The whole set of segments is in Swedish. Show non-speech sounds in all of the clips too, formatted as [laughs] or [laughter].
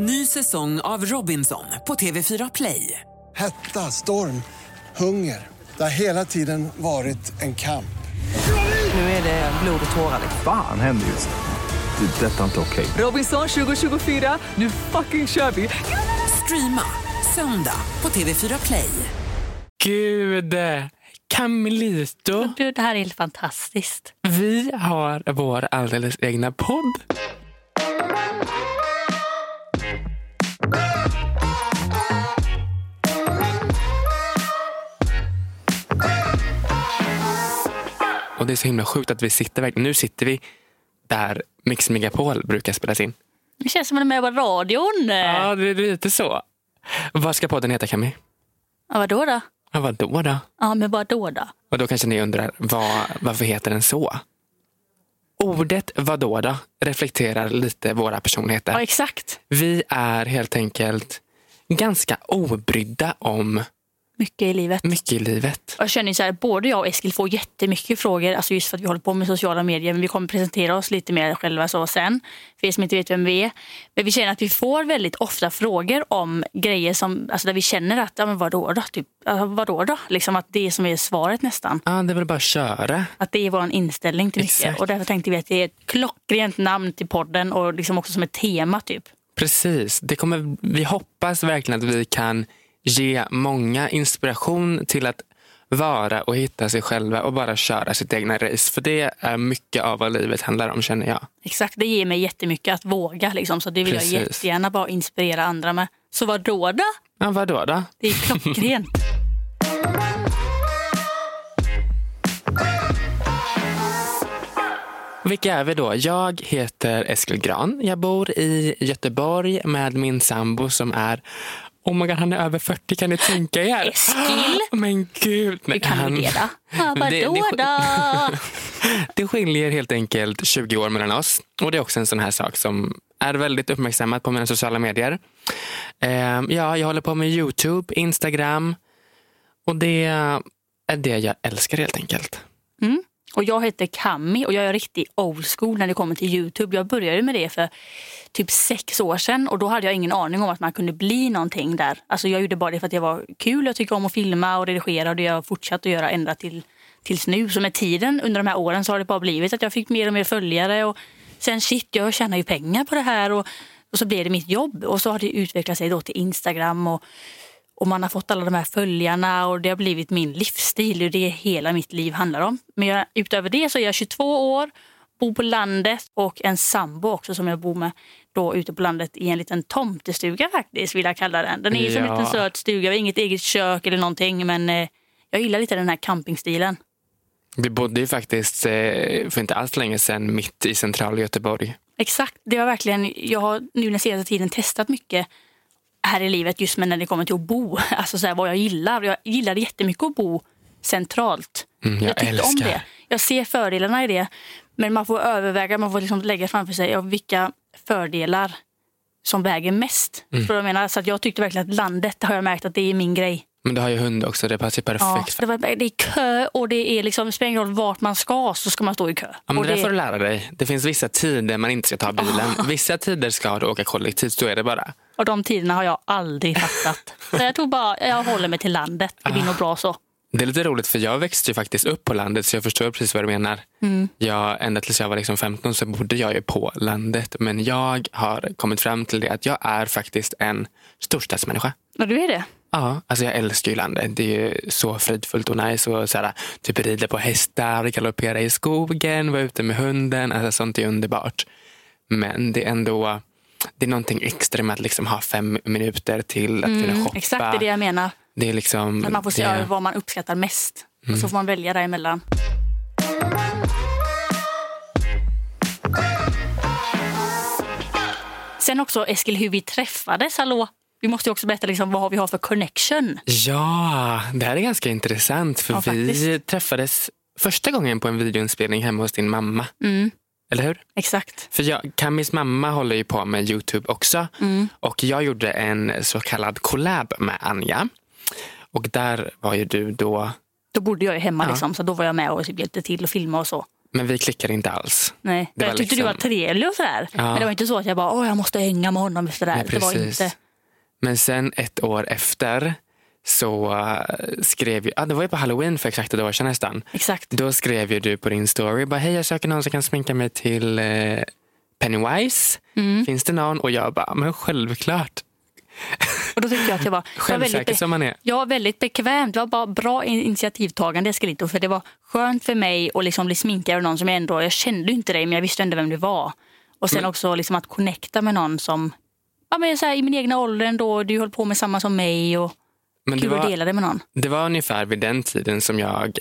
Ny säsong av Robinson på TV4 Play. Hetta, storm, hunger. Det har hela tiden varit en kamp. Nu är det blod och tårar. Fan händer just nu. Det. är Detta är inte okej. Robinson 2024, nu fucking kör vi! Streama söndag på TV4 Play. Gud, Camilito. Du, det här är helt fantastiskt. Vi har vår alldeles egna podd. Och det är så himla sjukt att vi sitter nu sitter vi där Mix Megapol brukar spelas in. Det känns som att de är på radion. Ja, det är lite så. Vad ska podden heta Camille? Ja, vadå då? Ja, vadå då? Ja, men vadå då? Och då kanske ni undrar, vad, varför heter den så? Ordet vadå då reflekterar lite våra personligheter. Ja, exakt. Vi är helt enkelt ganska obrydda om Mycket i livet. mycket i livet. Och Jag känner så här, både jag och Eskil får jättemycket frågor, alltså just för att vi håller på med sociala medier, men vi kommer presentera oss lite mer själva så sen, för er som inte vet vem vi är. Men vi känner att vi får väldigt ofta frågor om grejer som, alltså där vi känner att, ja men vadå då? Typ, alltså, vadå då? Liksom att det som är svaret nästan. Ja, det är väl bara att köra. Att det är vår inställning till mycket. Exakt. Och därför tänkte vi att det är ett klockrent namn till podden och liksom också som ett tema typ. Precis. Det kommer, vi hoppas verkligen att vi kan ge många inspiration till att vara och hitta sig själva och bara köra sitt egna race. För det är mycket av vad livet handlar om känner jag. Exakt, det ger mig jättemycket att våga. Liksom, så det vill Precis. jag jättegärna bara inspirera andra med. Så vad då då? Ja, vadå då? Det är klockrent. [laughs] Vilka är vi då? Jag heter Eskil Gran. Jag bor i Göteborg med min sambo som är Oh my God, han är över 40, kan ni tänka er? Eskil? [gasps] Men gud. Hur kan han- det då? Ja, [laughs] Det- vadå det- då? [laughs] Det skiljer helt enkelt 20 år mellan oss. Och det är också en sån här sak som är väldigt uppmärksammat på mina sociala medier. Eh, ja, jag håller på med Youtube, Instagram och det är det jag älskar helt enkelt. Och jag heter Kami och jag är riktig old school när det kommer till Youtube. Jag började med det för typ sex år sedan och då hade jag ingen aning om att man kunde bli någonting där. Alltså jag gjorde bara det för att det var kul. Jag tycker om att filma och redigera och det har jag fortsatt att göra ända till, tills nu. Så med tiden under de här åren så har det bara blivit att jag fick mer och mer följare och sen shit, jag tjänar ju pengar på det här och, och så blev det mitt jobb och så har det utvecklat sig då till Instagram och och man har fått alla de här följarna och det har blivit min livsstil. Det är det hela mitt liv handlar om. Men jag, utöver det så är jag 22 år, bor på landet och en sambo också som jag bor med då ute på landet i en liten tomtestuga faktiskt vill jag kalla den. Den är ju som en liten söt stuga, inget eget kök eller någonting men eh, jag gillar lite den här campingstilen. Vi bodde ju faktiskt eh, för inte alls länge sedan mitt i centrala Göteborg. Exakt, det var verkligen, jag har nu den senaste tiden testat mycket här i livet just när det kommer till att bo. [laughs] Alltså så här, vad jag gillar. Jag gillade jättemycket att bo centralt. Mm, jag tyckte om älskar. det. Jag ser fördelarna i det. Men man får överväga, man får liksom lägga framför sig ja, vilka fördelar som väger mest. Mm. Vad jag menar? Så att jag tyckte verkligen att landet har jag märkt att det är min grej. Men du har ju hund också, det passar ju Ja, perfekt. det, var, det är kö och det är liksom, det spelar ingen roll vart man ska så ska man stå i kö. Ja, men det där det, får du lära dig. Det finns vissa tider man inte ska ta bilen. Vissa tider ska du åka kollektivt, så är det bara. Och de tiderna har jag aldrig fattat. så jag tror bara, jag håller mig till landet. Det blir nog bra så. Det är lite roligt för jag växte ju faktiskt upp på landet så jag förstår precis vad du menar. Jag, ända tills jag var liksom 15 så bodde jag ju på landet. Men jag har kommit fram till det att jag är faktiskt en storstadsmänniska. Ja, du är det? Ja, alltså jag älskar ju landet. Det är ju så fridfullt och nice. Och såhär, typ rida på hästar, galoppera i skogen, vara ute med hunden. Alltså sånt är underbart. Men det är ändå det är någonting extra med att liksom ha fem minuter till att kunna shoppa. Exakt, det är det jag menar. Det är liksom, Att man får se det, över vad man uppskattar mest. Och så får man välja däremellan. Sen också Eskil, hur vi träffades. Hallå? Vi måste också berätta liksom, vad vi har för connection. Ja, det här är ganska intressant. För Ja, vi träffades första gången på en videoinspelning hemma hos din mamma. Mm, Eller hur? exakt. För jag, Camis mamma håller ju på med Youtube också. Mm. Och jag gjorde en så kallad collab med Anja. Och där var ju du då... Då bodde jag ju hemma Ja. liksom, så då var jag med och typ hjälpte till och filma och så. Men vi klickade inte alls. Nej. Det jag tyckte du var liksom- trevlig och sådär. Ja. Men det var inte så att jag bara, åh jag måste hänga med honom här. Nej, Det var precis. inte. Men sen ett år efter så eh, skrev jag, ah, det var ju på halloween för exakt ett år sedan nästan. Exakt. Då skrev ju du på din story, bara, hej jag söker någon som kan sminka mig till eh, Pennywise. Mm. Finns det någon? Och jag bara, men självklart. Och då tyckte jag att jag var, jag var väldigt, som man är. var väldigt bekvämt. Det var bara bra in- initiativtagande Eskelito. För det var skönt för mig att liksom bli sminkad av någon som jag ändå, jag kände ju inte dig men jag visste ändå vem du var. Och sen också liksom att connecta med någon som, ja men så här, i min egna ålder ändå, du höll på med samma som mig och Men det kul att var, dela det med någon. det var ungefär vid den tiden som jag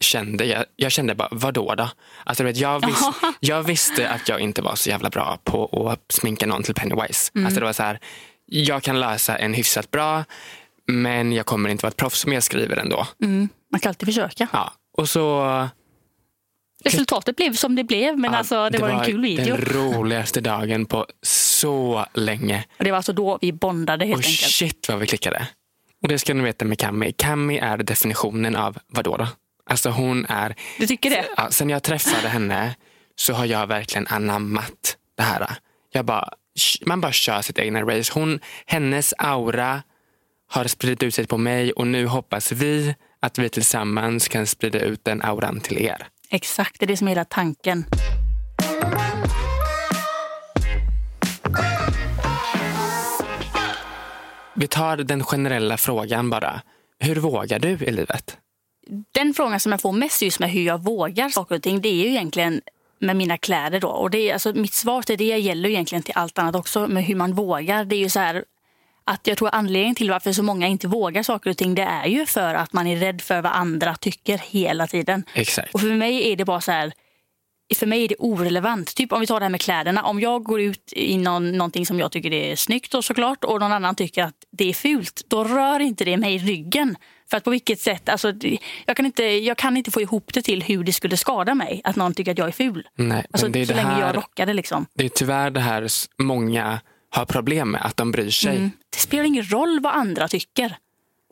kände, jag, jag kände bara, vadå då? Alltså, vet, jag, vis, [laughs] jag visste att jag inte var så jävla bra på att sminka någon till Pennywise. Mm. Alltså, det var så här, jag kan läsa en hyfsat bra, men jag kommer inte vara ett proffs, men jag skriver ändå. Mm. Man kan alltid försöka. Ja. Och så Resultatet blev som det blev men Ja, alltså det, var en kul video. den roligaste dagen på så länge. Och det var alltså då vi bondade helt Och enkelt. shit vad vi klickade. Och det ska ni veta med Kami. Kami är definitionen av vadå då? Alltså hon är, Du tycker det? ja, sen jag träffade henne så har jag verkligen anammat det här. Jag bara, man bara kör sitt egna race. Hon, hennes aura har spridit ut sig på mig och nu hoppas vi att vi tillsammans kan sprida ut den auran till er. Exakt, det är det som är hela tanken. Vi tar den generella frågan bara. Hur vågar du i livet? Den frågan som jag får mest just med hur jag vågar saker och ting, det är ju egentligen med mina kläder då. Och det är, alltså, mitt svar till det gäller ju egentligen till allt annat också, med hur man vågar. Det är ju så här att jag tror anledningen till varför så många inte vågar saker och ting, det är ju för att man är rädd för vad andra tycker hela tiden. Exakt. Och för mig är det bara så här, för mig är det orelevant. Typ om vi tar det här med kläderna. Om jag går ut i någon, någonting som jag tycker är snyggt och såklart och någon annan tycker att det är fult, då rör inte det mig i ryggen. För att på vilket sätt, alltså, jag, kan inte, jag kan inte få ihop det till hur det skulle skada mig att någon tycker att jag är ful. Nej, Alltså, det är så det länge här, jag rockar det liksom. Det är tyvärr det här många har problem med, att de bryr sig. Mm. Det spelar ingen roll vad andra tycker.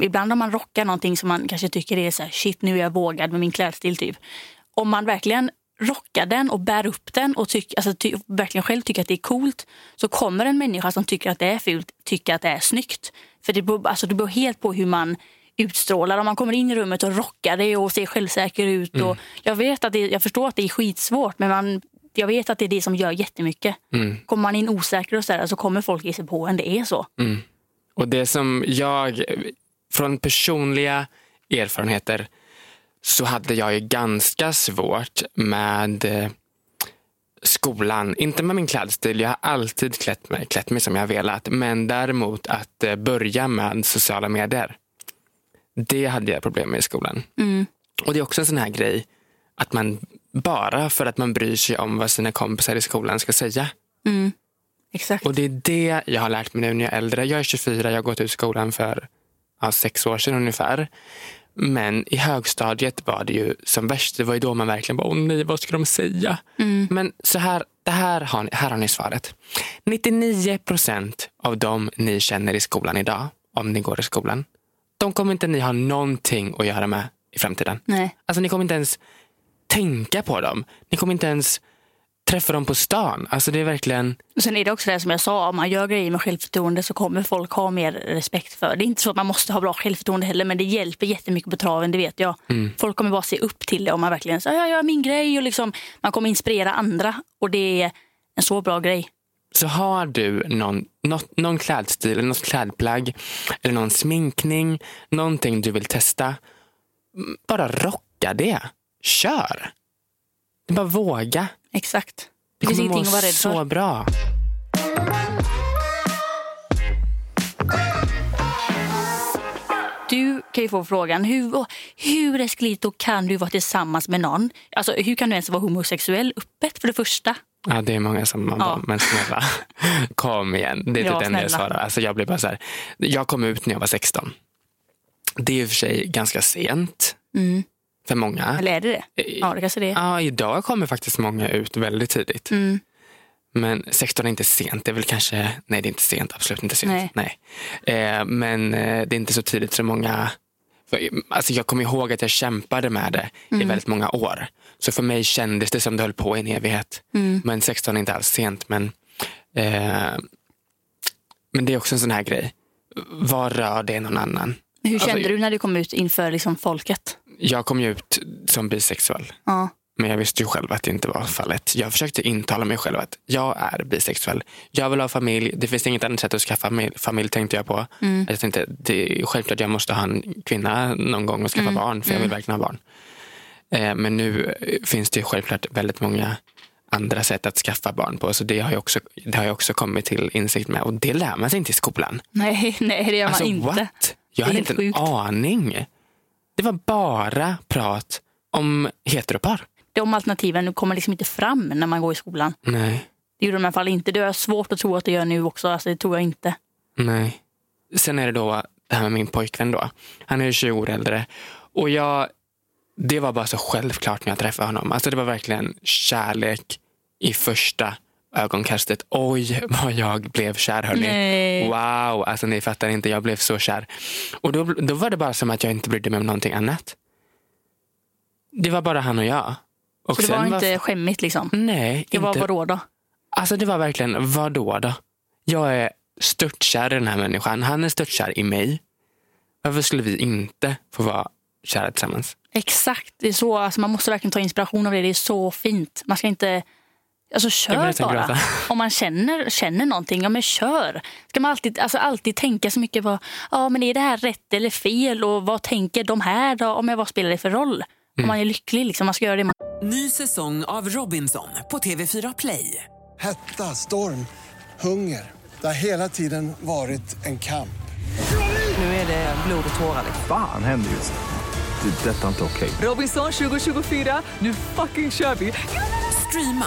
Ibland om man rockar någonting som man kanske tycker är så här, shit nu är jag vågad med min klädstil typ. Om man verkligen rockar den och bär upp den och tyck, alltså, ty, verkligen själv tycker att det är coolt så kommer en människa som tycker att det är fult tycka att det är snyggt. För det beror, alltså, det beror helt på hur man utstrålar. Om man kommer in i rummet och rockar det och ser självsäker ut. Och jag, vet att det, jag förstår att det är skitsvårt men man, jag vet att det är det som gör jättemycket. Kommer man in osäker och så, där, så kommer folk ge sig på en. Det är så. Och det som jag, från personliga erfarenheter, så hade jag ju ganska svårt med eh, skolan. Inte med min klädstil, jag har alltid klätt mig, klätt mig som jag velat. Men däremot att eh, börja med sociala medier. Det hade jag problem med i skolan. Och det är också en sån här grej att man bara för att man bryr sig om vad sina kompisar i skolan ska säga. Exakt. Och det är det jag har lärt mig nu när jag är äldre. Jag är 24, jag har gått ut skolan för ja, sex år sedan ungefär. Men i högstadiet var det ju som värst. Det var ju då man verkligen bara, åh nej, vad ska de säga? Men så här, det här, har ni, här har ni svaret. 99 procent av dem ni känner i skolan idag, om ni går i skolan, de kommer inte ni ha någonting att göra med i framtiden. Nej. Alltså ni kommer inte ens tänka på dem. Ni kommer inte ens träffa dem på stan. Alltså det är verkligen... Och sen är det också det som jag sa, om man gör grejer med självförtroende så kommer folk ha mer respekt för. Det är inte så att man måste ha bra självförtroende heller men det hjälper jättemycket på traven, det vet jag. Folk kommer bara se upp till det om man verkligen säger jag gör min grej och liksom, man kommer inspirera andra och det är en så bra grej. Så har du någon, något, någon klädstil, eller något klädplagg eller någon sminkning, någonting du vill testa, bara rocka det. Kör! Det är bara våga. Exakt. Det finns ingenting att vara rädd så för. bra. Du kan ju få frågan, hur, hur Eskelito kan du vara tillsammans med någon? Alltså hur kan du ens vara homosexuell öppet för det första? Ja, det är många som man Ja. bara, men snälla, [laughs] kom igen. Det är Ja, typ det enda jag svarar. Alltså, jag, blir bara så här, jag kom ut när jag var 16. Det är i och för sig ganska sent för många. Eller är det det? Ja, det kanske det är. Ja, idag kommer faktiskt många ut väldigt tidigt. Mm. Men 16 är inte sent. Det är väl kanske, nej det är inte sent, absolut inte sent. Nej. Nej. Eh, men eh, det är inte så tidigt som många alltså, jag kommer ihåg att jag kämpade med det Mm. i väldigt många år. Så för mig kändes det som det höll på i en evighet. Mm. Men 16 är inte alls sent. Men, eh, men det är också en sån här grej. Vad rör det någon annan? Hur Alltså, kände du när du kom ut inför liksom folket? Jag kom ju ut som bisexuell. Ja. Men jag visste ju själv att det inte var fallet. Jag försökte intala mig själv att jag är bisexuell. Jag vill ha familj. Det finns inget annat sätt att skaffa familj, familj tänkte jag på. Mm. Jag tänkte det är självklart att jag måste ha en kvinna någon gång och skaffa Mm. barn. För jag vill verkligen ha barn. Eh, men nu eh, finns det ju självklart väldigt många andra sätt att skaffa barn på. Så det har jag också, det har jag också kommit till insikt med. Och det lär man sig inte i skolan. Nej, [laughs] nej, det gör man Alltså inte. what? Jag hade inte en aning. Det var bara prat om heteropar. De alternativen kommer liksom inte fram när man går i skolan. Nej. Det gjorde de i alla fall inte. Det är svårt att tro att det gör nu också. Alltså, det tror jag inte. Nej. Sen är det då det här med min pojkvän då. Han är ju 20 år äldre. Och jag, det var bara så självklart när jag träffade honom. Alltså det var verkligen kärlek i första ögonkastet. Oj, [laughs] vad jag blev kär hörni. Nej. Wow, alltså ni fattar inte. Jag blev så kär. Och då, då var det bara som att jag inte brydde mig om någonting annat. Det var bara han och jag. Och Så det var inte skämmigt liksom. Nej, Det var inte. vadå då? Alltså det var verkligen, vad då då? Jag är störtkär i den här människan. Han är störtkär i mig. Varför skulle vi inte få vara kära tillsammans? Exakt. Det är så, alltså, man måste verkligen ta inspiration av det. Det är så fint. Man ska inte... Alltså Jag kör nästan bara. gråta. Om man känner, känner någonting, ja men kör. Ska man alltid, alltså, alltid tänka så mycket på, ja men är det här rätt eller fel och vad tänker de här då? Om jag, vad spelar det för roll? Om man är lycklig, liksom, man ska göra det man Ny säsong av Robinson på TV4 Play. Hetta, storm, hunger. Det har hela tiden varit en kamp. Nu är det blod och tårar. liksom. Fan händer just det. Det är detta inte okej. Robinson 2024, nu fucking kör vi! Streama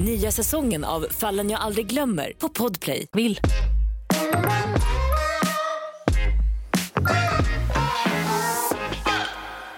Nya säsongen av Fallen jag aldrig glömmer på Podplay. vill.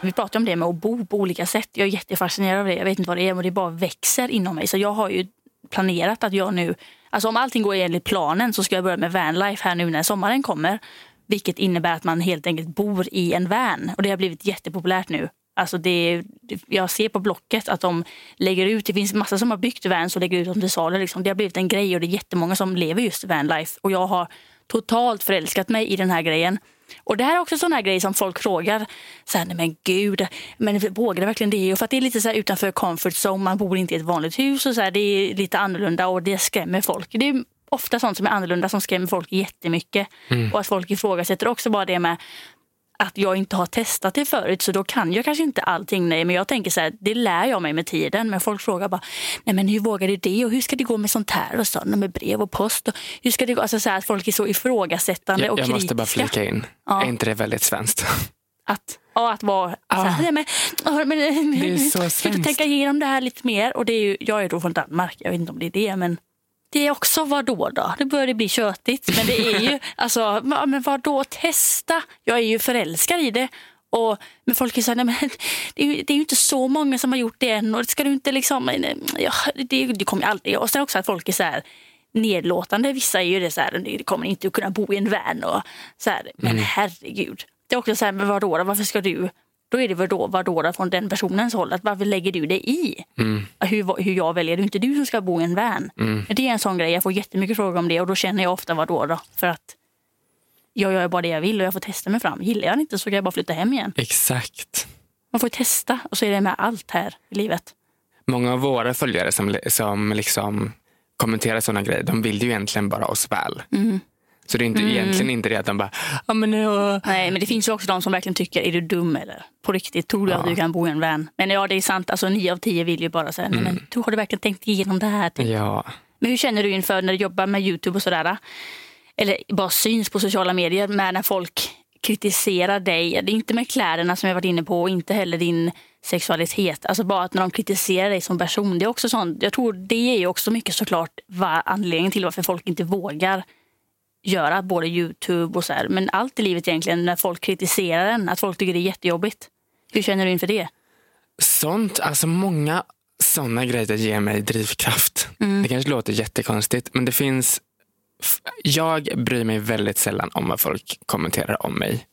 Vi pratar om det med att bo på olika sätt. Jag är jättefascinerad av det. Jag vet inte vad det är, men det bara växer inom mig. Så jag har ju planerat att jag nu, alltså om allting går enligt planen så ska jag börja med vanlife här nu när sommaren kommer. Vilket innebär att man helt enkelt bor i en van. Och det har blivit jättepopulärt nu. Alltså det, jag ser på Blocket att de lägger ut, det finns massa som har byggt vans och lägger ut dem till salu. Liksom. Det har blivit en grej och det är jättemånga som lever just vanlife. Och jag har totalt förälskat mig i den här grejen. Och det här är också sån här grej som folk frågar. Så här, nej men gud, men vågar det verkligen det? Och för att det är lite så här utanför comfort zone, man bor inte i ett vanligt hus och så här, det är lite annorlunda och det skrämmer folk. Det är ofta sånt som är annorlunda som skrämmer folk jättemycket. Och att folk ifrågasätter också bara det med att jag inte har testat det förut så då kan jag kanske inte allting. Nej, men jag tänker så här, det lär jag mig med tiden. Men folk frågar bara, nej men hur vågar du det och hur ska det gå med sånt här och sånt med brev och post och hur ska det gå? Alltså så här, att folk är så ifrågasättande Jag, och jag kritiska. måste bara flika in. Ja. Är inte det väldigt svenskt? Att, ja, att vara så här, nej, men, men, Det är så [laughs] jag svenskt. tänka igenom det här lite mer. Och det är ju, jag är då från Danmark, jag vet inte om det är det men det är också vad då då? Det börjar bli tjötigt. Men det är ju, [laughs] alltså, men vad då testa? Jag är ju förälskad i det. Och, men folk är så här, nej, men det är, ju, det är ju inte så många som har gjort det än. Och ska du inte liksom, ja, det, det kommer aldrig. Och sen också att folk är så här nedlåtande. Vissa är ju det så här, det kommer inte att kunna bo i en van. Och så här, men herregud. Det är också så här, men vadå, då? varför ska du? Då är det vadå, vadå då från den personens håll. Att varför lägger du det i? Hur, hur jag väljer, det är inte du som ska bo i en van. Det är en sån grej, jag får jättemycket frågor om det och då känner jag ofta vadå då? För att jag gör bara det jag vill och jag får testa mig fram. Gillar jag det inte så kan jag bara flytta hem igen. Exakt. Man får testa och så är det med allt här i livet. Många av våra följare som, som liksom kommenterar sådana grejer, de vill ju egentligen bara oss väl. Mm. Så det är inte, egentligen inte det att de bara, ja men uh, Nej, men det finns ju också de som verkligen tycker, är du dum eller? På riktigt, tror du att du kan bo i en van? Men ja, det är sant, alltså nio av tio vill ju bara säga, nej men du har du verkligen tänkt igenom det här? Typ. ja. Men hur känner du inför när du jobbar med Youtube och sådär? Eller bara syns på sociala medier med när folk kritiserar dig, det är inte med kläderna som jag varit inne på och inte heller din sexualitet. Alltså bara att när de kritiserar dig som person. Det är också sånt, jag tror det är ju också mycket såklart anledningen till varför folk inte vågar göra både Youtube och så här. Men allt i livet egentligen, när folk kritiserar en, att folk tycker det är jättejobbigt. Hur känner du inför det? Sånt, alltså många sådana grejer ger mig drivkraft. Det kanske låter jättekonstigt men det finns jag bryr mig väldigt sällan om vad folk kommenterar om mig.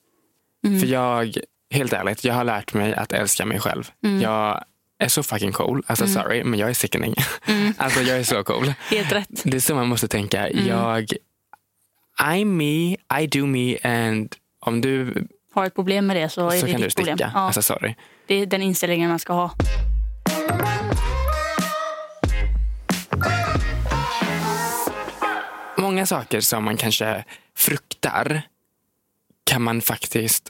För jag, helt ärligt, jag har lärt mig att älska mig själv. Jag är så fucking cool. Alltså sorry, men jag är sickening. [laughs] alltså jag är så cool. Helt rätt. Det är så man måste tänka. Jag, I'm me, I do me and om du Har ett problem med det så är så det kan du ditt problem. sticka. Ja, Alltså sorry. det är den inställningen man ska ha. Många saker som man kanske fruktar kan man faktiskt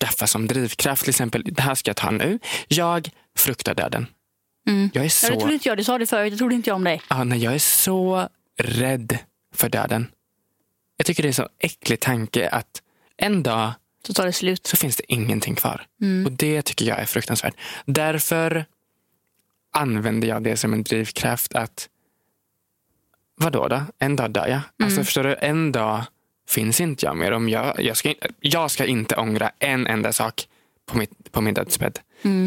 skaffa som drivkraft. Till exempel, det här ska jag ta nu. Jag fruktar döden. Jag är Mm. Ja, det så, trodde inte jag. Du sa det förut. Det trodde inte jag om dig. ja, nej, jag är så rädd för döden. Jag tycker det är så äcklig tanke att en dag Så tar det slut. så finns det ingenting kvar. Mm. Och det tycker jag är fruktansvärt. Därför använder jag det som en drivkraft att vadå då? En dag dör jag. Mm. Alltså förstår du? En dag finns inte jag mer. Om jag, jag, ska, jag ska inte ångra en enda sak på, mitt, på min dödsbädd.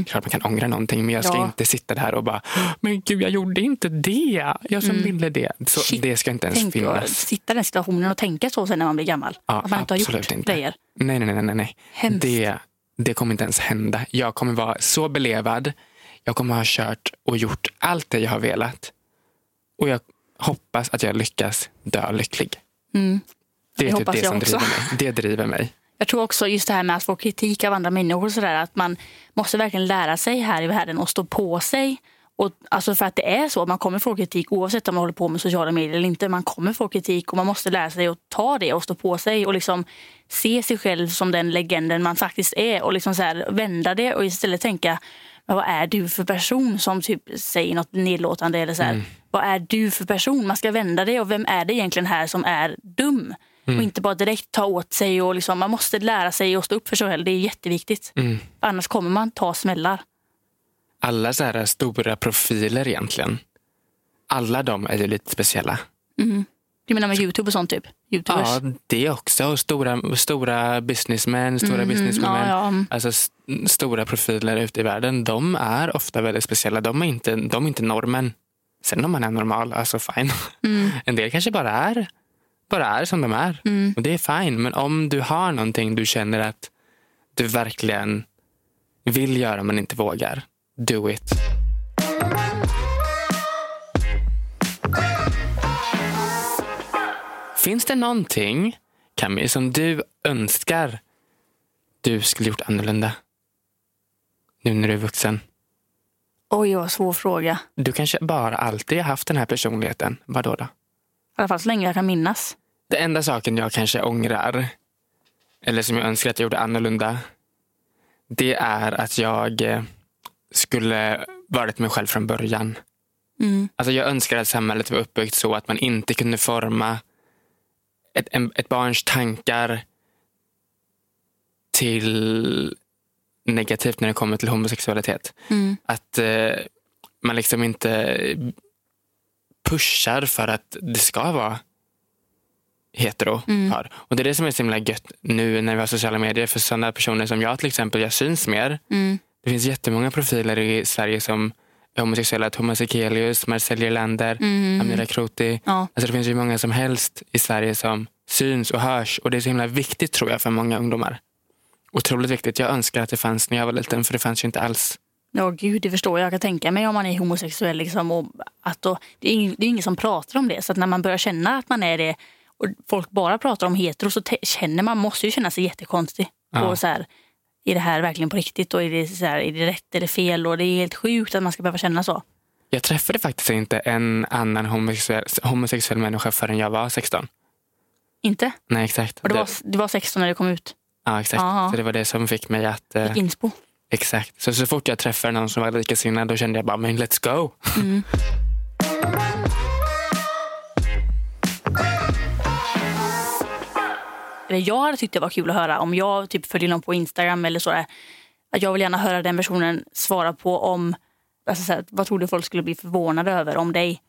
Klart man kan ångra någonting men jag ska Mm. Ja. inte sitta där och bara men gud jag gjorde inte det. Jag som ville det. Så Mm. Shit, det ska inte ens Tänk att finnas. sitta i den situationen och tänka så sen när man blir gammal. Ja, att man inte har absolut gjort inte. grejer. Nej, nej, nej. nej, nej. Hemskt. Det, det kommer inte ens hända. Jag kommer vara så belevad. Jag kommer ha kört och gjort allt det jag har velat. Och jag hoppas att jag lyckas dö lycklig. Det är Mm. Det typ hoppas det som också. driver mig. Det driver mig. Jag tror också just det här med att få kritik av andra människor. och Så där, att man måste verkligen lära sig här i världen och stå på sig. Och, alltså för att det är så, man kommer få kritik oavsett om man håller på med sociala medier eller inte. Man kommer få kritik och man måste lära sig att ta det och stå på sig och liksom se sig själv som den legenden man faktiskt är och liksom så här, vända det och istället tänka vad är du för person som typ säger något nedlåtande eller så här, vad är du för person? Man ska vända det och vem är det egentligen här som är dum? Och inte bara direkt ta åt sig och liksom, man måste lära sig att stå upp för sig själv. Det är jätteviktigt. Annars kommer man ta smällar. Alla så här stora profiler egentligen. Alla de är ju lite speciella. Du menar med Youtube och sånt typ? Youtubers? Ja, det också. Stora, stora businessmän, stora businesswomen. Mm, ja, ja. Mm. Alltså s- stora profiler ute i världen. De är ofta väldigt speciella. De är inte, de är inte normen. Sen om man är normal, alltså fine. Mm. [laughs] En del kanske bara är, bara är som de är. Och det är fine. Men om du har någonting du känner att du verkligen vill göra men inte vågar. Do it. Finns det någonting, Camille, som du önskar du skulle gjort annorlunda? Nu när du är vuxen. Oj, vad svår fråga. Du kanske bara alltid har haft den här personligheten. Vadå då? I alla fall så länge jag kan minnas. Det enda saken jag kanske ångrar, eller som jag önskar att jag gjorde annorlunda, det är att jag eh, skulle varit mig själv från början. Mm. Alltså jag önskar att samhället var uppbyggt så att man inte kunde forma ett, ett barns tankar till negativt när det kommer till homosexualitet. Mm. Att eh, man liksom inte pushar för att det ska vara hetero par. Och det är det som är så himla gött nu när vi har sociala medier. För sådana personer som jag till exempel, jag syns mer. Mm. Det finns jättemånga profiler i Sverige som är homosexuella. Thomas Ekelius, Marcel Gerlander, Amira Kroti. Ja. Alltså det finns ju många som helst i Sverige som syns och hörs. Och det är så himla viktigt tror jag för många ungdomar. Otroligt viktigt. Jag önskar att det fanns när jag var liten för det fanns ju inte alls. Ja, gud, det förstår jag. Jag kan tänka mig om man är homosexuell. Liksom, och att då, det, är ing, det är ingen som pratar om det. Så att när man börjar känna att man är det och folk bara pratar om hetero så känner man måste ju känna sig jättekonstig. Ja. Och så här, är det här verkligen på riktigt? Och är det, så här, är det rätt eller fel? Och det är helt sjukt att man ska behöva känna så. Jag träffade faktiskt inte en annan homosexuell, homosexuell människa förrän jag var 16. Inte? Nej, exakt. Och Det- var, det var 16 när det kom ut. Ja, exakt. Aha. Så det var det som fick mig att... Eh, Fick inspo. Exakt. Så, så fort jag träffade någon som var likasinnad då kände jag bara, men let's go. eller jag hade tyckt det var kul att höra om jag typ följer någon på Instagram eller så. Där, att jag vill gärna höra den personen svara på om, alltså så här, vad tror du folk skulle bli förvånade över om dig?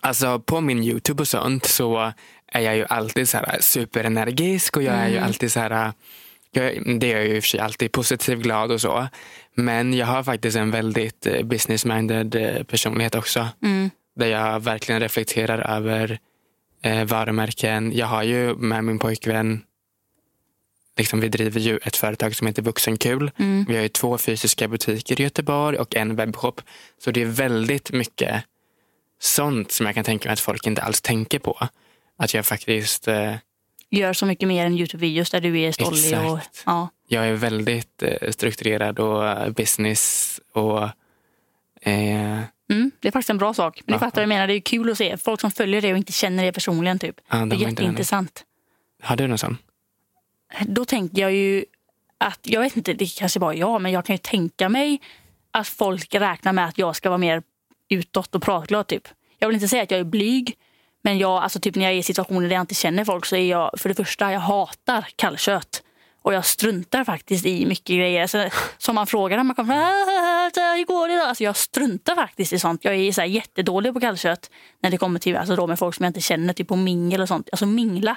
Alltså på min Youtube och sånt så är jag ju alltid så här superenergisk och jag är ju Mm. alltid så här jag, det är jag ju i och för sig alltid positiv, glad och så. Men jag har faktiskt en väldigt eh, business-minded eh, personlighet också. Mm. Där jag verkligen reflekterar över eh, varumärken. Jag har ju med min pojkvän, liksom, vi driver ju ett företag som heter Vuxenkul. Mm. Vi har ju två fysiska butiker i Göteborg och en webbshop. Så det är väldigt mycket sånt som jag kan tänka mig att folk inte alls tänker på. Att jag faktiskt, eh, Gör så mycket mer än Youtube-videos där du är stollig. Och, Exakt. ja. jag är väldigt eh, strukturerad och eh, business och eh, mm, det är faktiskt en bra sak. Men du Ja. fattar vad jag menar, det är kul att se folk som följer det och inte känner det personligen. Typ. Ja, de det är jätteintressant. har du någon sån? Då tänker jag ju att, jag vet inte, det kanske bara är jag, men jag kan ju tänka mig att folk räknar med att jag ska vara mer utåt och pratglad. Typ. Jag vill inte säga att jag är blyg, men jag, alltså typ när jag är i situationer där jag inte känner folk så är jag, för det första, jag hatar kallkött. Och jag struntar faktiskt i mycket grejer. Så, [laughs] som man frågar när man kommer "Ah, hur går det idag?" Alltså jag struntar faktiskt i sånt. Jag är så här jättedålig på kallkött när det kommer till alltså då med folk som jag inte känner, typ på mingel och sånt. Alltså mingla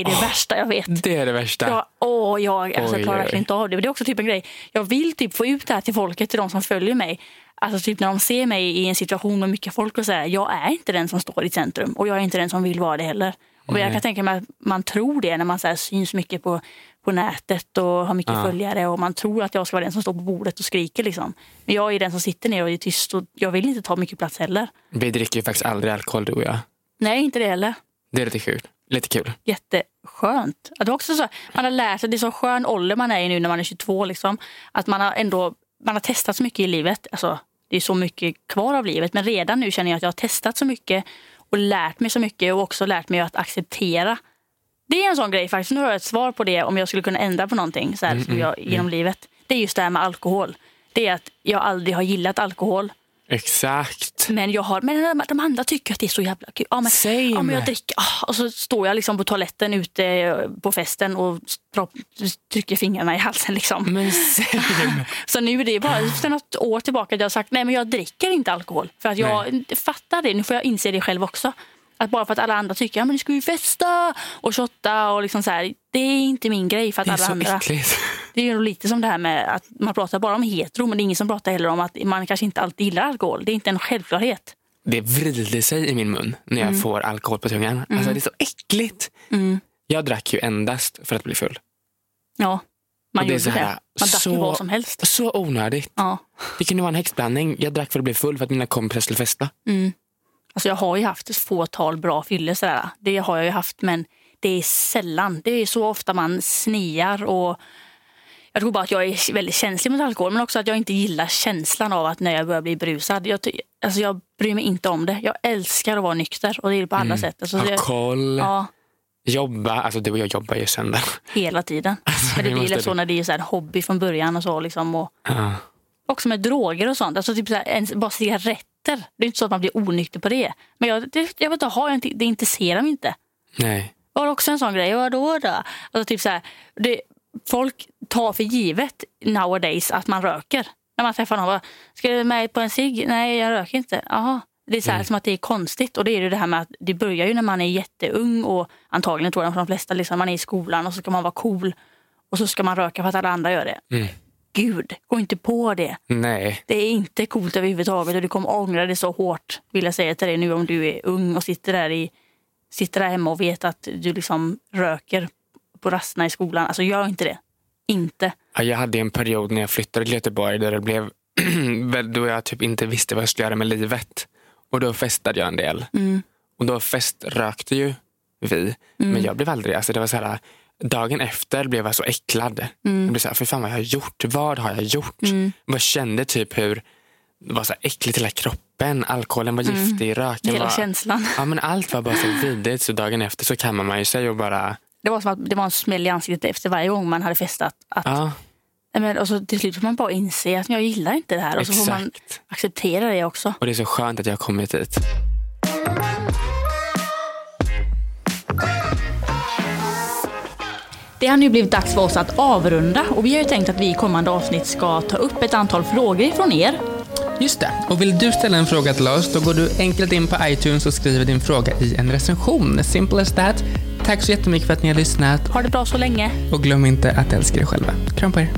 är det värsta jag vet. Det är det värsta. Ja, åh, jag alltså, Oj, klarar oj, verkligen inte av det. Men det är också typ en grej. Jag vill typ få ut det här till folket, till de som följer mig. Alltså typ när de ser mig i en situation med mycket folk och så här, jag är inte den som står i centrum och jag är inte den som vill vara det heller. Och jag kan tänka mig att man tror det när man så syns mycket på, på nätet och har mycket Ja. följare och man tror att jag ska vara den som står på bordet och skriker liksom. Men jag är den som sitter ner och är tyst och jag vill inte ta mycket plats heller. Vi dricker ju faktiskt aldrig alkohol du och jag. Nej, inte det heller. Det är lite kul. Lite kul. jätteskönt. Att också så, man har lärt sig, det är så skön ålder man är i nu när man är 22. Liksom, att man har ändå man har testat så mycket i livet. Alltså, det är så mycket kvar av livet. Men redan nu känner jag att jag har testat så mycket och lärt mig så mycket och också lärt mig att acceptera. Det är en sån grej faktiskt. Nu har jag ett svar på det om jag skulle kunna ändra på någonting så här, som jag, genom livet. Det är just det här med alkohol. Det är att jag aldrig har gillat alkohol. Exakt. Men, jag har, men de andra tycker att det är så jävla kul. Ja, men, Same. ja, men jag dricker. Ah, och så står jag liksom på toaletten ute på festen och trycker fingrarna i halsen. Liksom. Men. [laughs] Så nu är det bara sedan något år tillbaka att jag har sagt nej men jag dricker inte alkohol. För att jag fattar det, nu får jag inse det själv också. Att bara för att alla andra tycker att ja, men ska vi festa och shotta och liksom så här, det är inte min grej för att Det är alla så andra. äckligt. Det är ju lite som det här med att man pratar bara om hetero men det är ingen som pratar heller om att man kanske inte alltid gillar alkohol. Det är inte en självklarhet. Det vrider sig i min mun när Mm. jag får alkohol på tungan. Alltså, det är så äckligt. Jag drack ju endast för att bli full. Ja, man gjorde så det. här, Man drack så- vad som helst. Så onödigt. Ja. Det kunde vara en häxblandning. Jag drack för att bli full för att mina kompisar skulle festa. Alltså jag har ju haft ett fåtal bra fyllor sådär. Det har jag ju haft men det är sällan. Det är så ofta man sniar och jag tror bara att jag är väldigt känslig mot alkohol men också att jag inte gillar känslan av att när jag börjar bli brusad. Jag, alltså jag bryr mig inte om det. Jag älskar att vara nykter och det är det på alla sätt. Alltså det, koll, ja, jobba. Alltså du och jag jobbar ju sönder. hela tiden. [laughs] men det blir lätt så när det är så här hobby från början och så. Liksom, och, Ja. Också med droger och sånt. Alltså typ så här, ens, bara cigaretter. Det är inte så att man blir onykter på det. Men jag, det, jag vet inte, har jag inte, det intresserar mig inte. Nej. var också en sån grej. Vadå då? Alltså typ så här, det, folk tar för givet nowadays att man röker. När man träffar någon. bara, Ska du med på en cigg? Nej, jag röker inte. Jaha. Det är så här, som att det är konstigt. Och det är ju det här med att det börjar ju när man är jätteung och antagligen tror jag för de flesta, liksom, man är i skolan och så ska man vara cool. Och så ska man röka för att alla andra gör det. Gud, gå inte på det. Nej. Det är inte coolt överhuvudtaget och du kommer ångra det så hårt vill jag säga till dig nu om du är ung och sitter där, i, sitter där hemma och vet att du liksom röker på rasterna i skolan. Alltså gör inte det. Inte. Ja, Jag hade en period när jag flyttade till Göteborg där det blev [clears throat] då jag typ inte visste vad jag skulle göra med livet. Och då festade jag en del. Och då feströkte ju vi. Men jag blev aldrig, alltså det var så här, dagen efter blev jag så äcklad. Jag blev så här, för fan vad jag har gjort? Vad har jag gjort? Jag bara kände typ hur det var så här äckligt hela kroppen. Alkoholen var giftig, röken Hela var... känslan. Ja men allt var bara så vidrigt. Så dagen efter så kammar man ju sig och bara, Det var som att det var en smäll i ansiktet efter varje gång man hade festat. Att, ja men, och så till slut får man bara inse att jag gillar inte det här. Och så får man exakt. acceptera det också. Och det är så skönt att jag har kommit hit. Det har nu blivit dags för oss att avrunda och vi har ju tänkt att vi i kommande avsnitt ska ta upp ett antal frågor från er. Just det. Och vill du ställa en fråga till oss, då går du enkelt in på iTunes och skriver din fråga i en recension. Simple as that. Tack så jättemycket för att ni har lyssnat. Ha det bra så länge. Och glöm inte att älska er själva. Kram på er.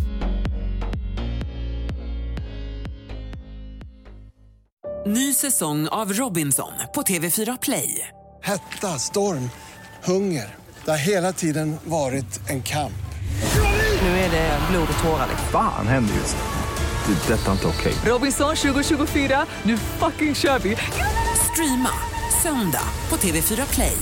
Ny säsong av Robinson på TV4 Play. Hetta, storm, hunger. Det har hela tiden varit en kamp. Nu är det blod och tårar. Fan händer just nu. Det. är Detta är inte okej. Robinson 2024, nu fucking kör vi! Streama söndag på TV4 Play.